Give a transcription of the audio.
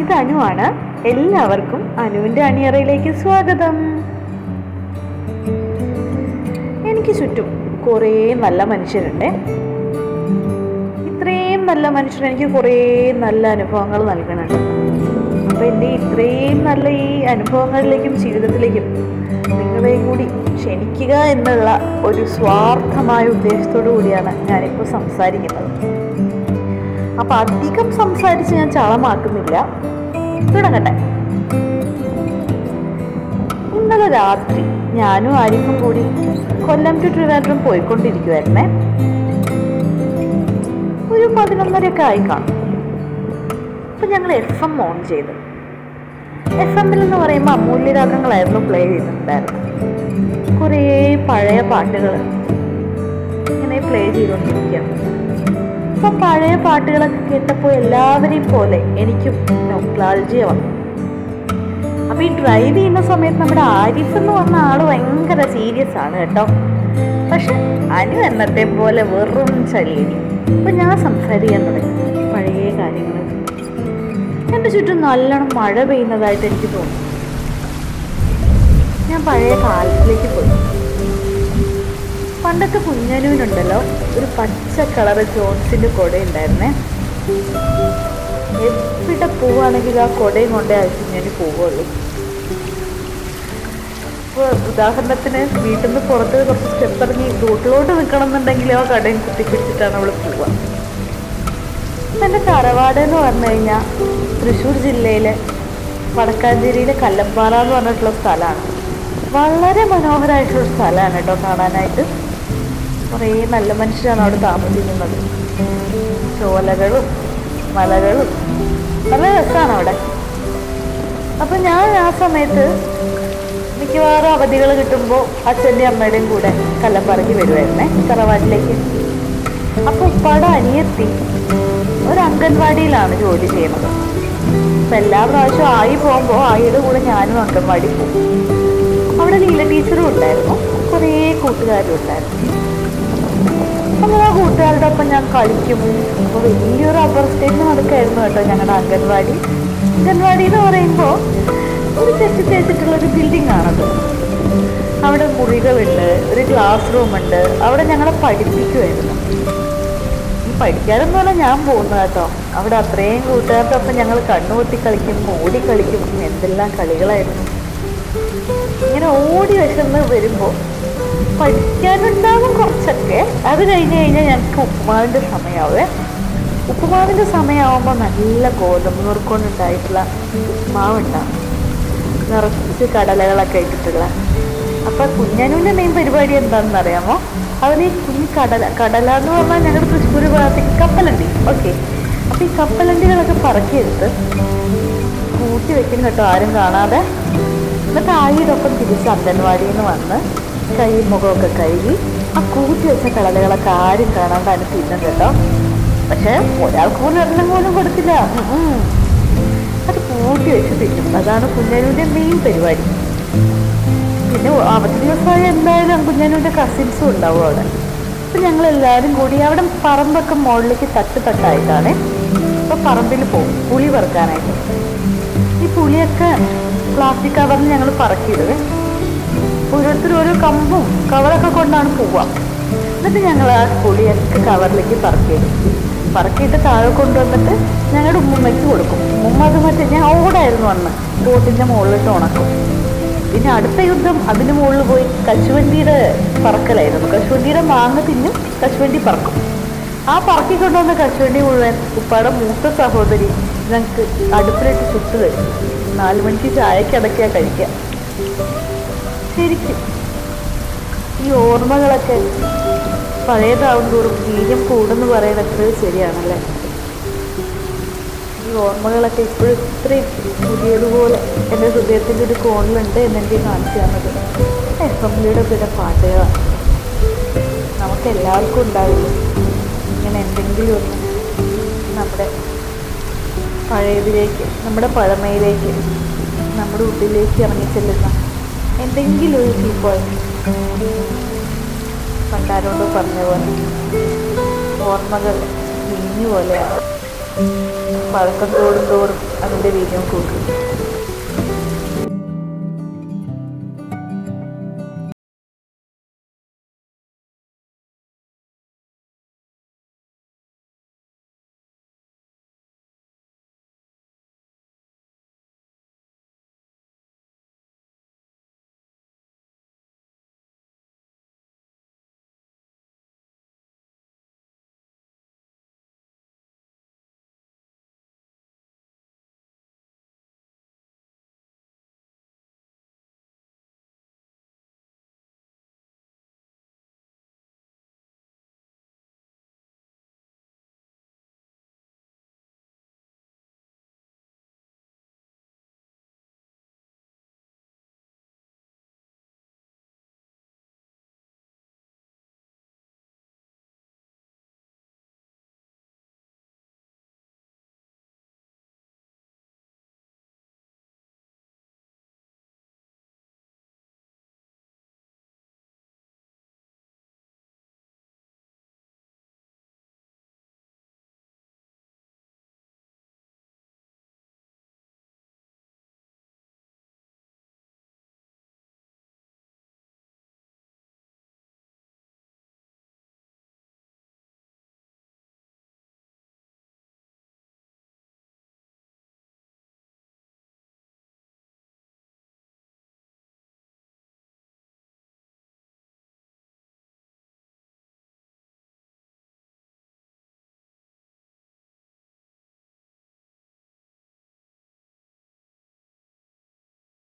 ഇത് അനുവാണ് എല്ലാവർക്കും അനുവിന്റെ അണിയറയിലേക്ക് സ്വാഗതം. എനിക്ക് ചുറ്റും കുറേ നല്ല മനുഷ്യരുണ്ട്. ഇത്രയും നല്ല മനുഷ്യർ എനിക്ക് കുറേ നല്ല അനുഭവങ്ങൾ നൽകുന്നുണ്ട്. അപ്പോൾ എന്റെ ഇത്രയും നല്ല ഈ അനുഭവങ്ങളിലേക്കും ജീവിതത്തിലേക്കും നിങ്ങളെയും കൂടി ക്ഷണിക്കുക എന്നുള്ള ഒരു സ്വാർത്ഥമായ ഉദ്ദേശത്തോടു കൂടിയാണ് ഞാനിപ്പോൾ സംസാരിക്കുന്നത്. അപ്പം അധികം സംസാരിച്ച് ഞാൻ ചളമാക്കുന്നില്ല. തുടങ്ങട്ടെ. ഇന്നലെ രാത്രി ഞാനും ആരിഫും കൂടി കൊല്ലം ടു ട്രിവാൻഡ്രം പോയിക്കൊണ്ടിരിക്കുവായിരുന്നെ. ഒരു പതിനൊന്നരയൊക്കെ ആയി കാണും. അപ്പം ഞങ്ങൾ എഫ് എം ഓൺ ചെയ്തു. എഫ് എമ്മിൽ എന്ന് പറയുമ്പോൾ അമൂല്യരാഗങ്ങളായിരുന്നു പ്ലേ ചെയ്തിട്ടുണ്ടായിരുന്നത്. കുറേ പഴയ പാട്ടുകൾ ഇങ്ങനെ പ്ലേ ചെയ്തുകൊണ്ടിരിക്കുക അപ്പം പഴയ പാട്ടുകളൊക്കെ കേട്ടപ്പോൾ എല്ലാവരെയും പോലെ എനിക്കും നൊക്ലാൾജിയ വന്നു. അപ്പം ഈ ഡ്രൈവ് ചെയ്യുന്ന സമയത്ത് നമ്മുടെ ആരിഫ് എന്ന് പറഞ്ഞ ആൾ ഭയങ്കര സീരിയസ് ആണ് കേട്ടോ. പക്ഷെ അനു എന്നത്തെ പോലെ വെറും ചളിയടി. അപ്പം ഞാൻ സംസാരിക്കാൻ തുടങ്ങി. പഴയ കാര്യങ്ങൾ എന്റെ ചുറ്റും നല്ലോണം മഴ പെയ്യുന്നതായിട്ട് എനിക്ക് തോന്നി ഞാൻ പഴയ കാലത്തിലേക്ക് പോയി. പണ്ടത്തെ കുഞ്ഞനുവിനുണ്ടല്ലോ ഒരു പച്ച കളറ് ജോൺസിന്റെ കുട ഉണ്ടായിരുന്നേ. എവിടെ പോവുകയാണെങ്കിൽ ആ കുടയും കൊണ്ടേ ആ കുഞ്ഞന് പോവുള്ളൂ. ഇപ്പോൾ ഉദാഹരണത്തിന് വീട്ടിൽ നിന്ന് പുറത്ത് കുറച്ച് സ്റ്റെപ്പ് ഇറങ്ങി റോട്ടിലോട്ട് നിൽക്കണം എന്നുണ്ടെങ്കിൽ ആ കടയും കുത്തിപ്പിടിച്ചിട്ടാണ് അവൾ പോവുക. എന്റെ തറവാട് എന്ന് പറഞ്ഞു കഴിഞ്ഞാൽ തൃശ്ശൂർ ജില്ലയിലെ വടക്കാഞ്ചേരിയിലെ കല്ലപ്പാറ എന്ന് പറഞ്ഞിട്ടുള്ള സ്ഥലമാണ്. വളരെ മനോഹരമായിട്ടുള്ള സ്ഥലമാണ് കേട്ടോ കാണാനായിട്ട്. കുറേ നല്ല മനുഷ്യരാണ് അവിടെ താമസിക്കുന്നത്. ചോലകളും മലകളും നല്ല രസമാണ് അവിടെ. അപ്പം ഞാൻ ആ സമയത്ത് മിക്കവാറും അവധികൾ കിട്ടുമ്പോൾ അച്ഛന്റെയും അമ്മയുടെയും കൂടെ കല്ലപ്പറക്കി വരുമായിരുന്നേ തറവാട്ടിലേക്ക്. അപ്പോൾ ഉപ്പാടെ അനിയത്തി ഒരു അംഗൻവാടിയിലാണ് ജോലി ചെയ്യുന്നത്. അപ്പം എല്ലാ പ്രാവശ്യവും ആയി പോകുമ്പോൾ ആയിയുടെ കൂടെ ഞാനും അംഗൻവാടി പോകും. അവിടെ നീല ടീച്ചറും ഉണ്ടായിരുന്നു. കുറേ കൂട്ടുകാരും ഉണ്ടായിരുന്നു. ആ കൂട്ടുകാരുടെ ഒപ്പം ഞാൻ കളിക്കും. അപ്പോൾ വലിയൊരു റബ്ബർ സ്റ്റേഷൻ നടക്കായിരുന്നു കേട്ടോ ഞങ്ങളുടെ അംഗൻവാടി. അംഗൻവാടി എന്ന് പറയുമ്പോൾ ഒരു ചെത്തി തേച്ചിട്ടുള്ളൊരു ബിൽഡിംഗ് ആണത്. അവിടെ മുറികളുണ്ട് ഒരു ക്ലാസ് റൂം ഉണ്ട്. അവിടെ ഞങ്ങളെ പഠിപ്പിക്കുമായിരുന്നു ഈ പഠിക്കാനെന്ന് പറഞ്ഞാൽ ഞാൻ പോകുന്നത് കേട്ടോ. അവിടെ അത്രയും കൂട്ടുകാരുടെ ഒപ്പം ഞങ്ങൾ കണ്ണുപൊട്ടി കളിക്കും ഓടി കളിക്കും എന്തെല്ലാം കളികളായിരുന്നു. ഇങ്ങനെ ഓടി വിശന്ന് വരുമ്പോൾ പഠിക്കാനുണ്ടാകും കുറച്ചൊക്കെ. അത് കഴിഞ്ഞ് കഴിഞ്ഞാൽ ഞങ്ങൾക്ക് ഉപ്പുമാവിന്റെ സമയമാവേ ഉപ്പുമാവിന്റെ സമയമാകുമ്പോൾ നല്ല ഗോതമ്പ് നുറുക്കൊണ്ടുണ്ടായിട്ടുള്ള ഉപ്പുമാവുണ്ടാവും. നിറച്ച് കടലകളൊക്കെ ഇട്ടിട്ടുള്ള. അപ്പോൾ കുഞ്ഞനുവിന്റെ മെയിൻ പരിപാടി എന്താണെന്ന് അറിയാമോ അവന് ഈ കുഞ്ഞ് കടല കടല എന്ന് പറഞ്ഞാൽ ഞങ്ങളുടെ തൃശ്ശൂർ ഭാഗത്തേക്ക് കപ്പലണ്ടി. ഓക്കെ. അപ്പോൾ ഈ കപ്പലണ്ടികളൊക്കെ പറക്കിയെടുത്ത് കൂട്ടി വെക്കുന്ന കേട്ടോ ആരും കാണാതെ. എന്നിട്ട് ആയിരൊപ്പം തിരിച്ച് അംഗൻവാടിയിൽ നിന്ന് വന്ന് കൈ മുഖമൊക്കെ കഴുകി ആ കൂട്ടി വെച്ച കടലകളൊക്കെ ആരും കാണാണ്ട് അതിന് തിന്നും കേട്ടോ പക്ഷെ ഒരാൾക്ക് പോലും ഒരെണ്ണം പോലും കൊടുത്തില്ല. അത് കൂട്ടി വെച്ച് തിന്നും അതാണ് കുഞ്ഞനുവിന്റെ മെയിൻ പരിപാടി. പിന്നെ അവധി ദിവസമായ എന്തായാലും കുഞ്ഞനുവിന്റെ കസിൻസും ഉണ്ടാവും അവിടെ. അപ്പം ഞങ്ങൾ എല്ലാവരും കൂടി അവിടെ പറമ്പൊക്കെ മുകളിലേക്ക് തട്ട് തട്ടായിട്ടാണ് അപ്പോൾ പറമ്പിൽ പോകും. പുളി പറക്കാനായിട്ട് ഈ പുളിയൊക്കെ പ്ലാസ്റ്റിക് കവറിൽ ഞങ്ങൾ പറക്കിയിടുവേ ഓരോരുത്തർ ഓരോ കമ്പും കവറൊക്കെ കൊണ്ടാണ് പോവുക. എന്നിട്ട് ഞങ്ങൾ ആ പുളിയൊക്കെ കവറിലേക്ക് പറക്കിയിടും പറക്കിയിട്ട് താഴെ കൊണ്ടുവന്നിട്ട് ഞങ്ങളുടെ ഉമ്മയ്ക്ക് കൊടുക്കും. ഉമ്മ അത് മറ്റേ ഞാൻ ഓടായിരുന്നു അന്ന്. ബോട്ടിന്റെ മുകളിലിട്ട് ഉണക്കും. പിന്നെ അടുത്ത യുദ്ധം അതിന് മുകളിൽ പോയി കശുവണ്ടിയുടെ പറക്കലായിരുന്നു. കശുവണ്ടിയുടെ മാങ്ങ തിന്നും കശുവണ്ടി പറക്കും. ആ പറക്കി കൊണ്ടുവന്ന കശുവണ്ടി മുഴുവൻ ഉപ്പാടെ മൂത്ത സഹോദരി ഞങ്ങൾക്ക് അടുപ്പിലിട്ട് ചുട്ട് തരും നാല് മണിക്ക് ചായക്ക് അടക്കിയാൽ കഴിക്കുക. ശരിക്കും ഈ ഓർമ്മകളൊക്കെ പഴയതാവും തോറും വീര്യം കൂടുന്നു പറയുന്നത് എത്രയോ ശരിയാണല്ലേ? ഈ ഓർമ്മകളൊക്കെ ഇപ്പോഴും ഇത്രയും പുതിയതുപോലെ എന്റെ ഹൃദയത്തിന്റെ ഒരു കോണിലുണ്ട് എന്നെനിക്ക് കാണിച്ചു എഫ് ബിയുടെ പിന്നെ പാട്ടുകളാണ്. നമുക്ക് എല്ലാവർക്കും ഉണ്ടാവില്ല ഇങ്ങനെ എന്തെങ്കിലും ഒന്ന് നമ്മുടെ പഴയതിലേക്ക് നമ്മുടെ പഴമയിലേക്ക് നമ്മുടെ ഉള്ളിലേക്ക് ഇറങ്ങിച്ചെല്ലുന്ന എന്തെങ്കിലും ഒരു പോയിന്റ് പണ്ടാരോട് പറഞ്ഞ പോലെ ഓർമ്മകൾ മിഞ്ഞു പോലെയാണ്. പഴക്കം തോറും തോറും അതിന്റെ വീര്യം കൂട്ടും.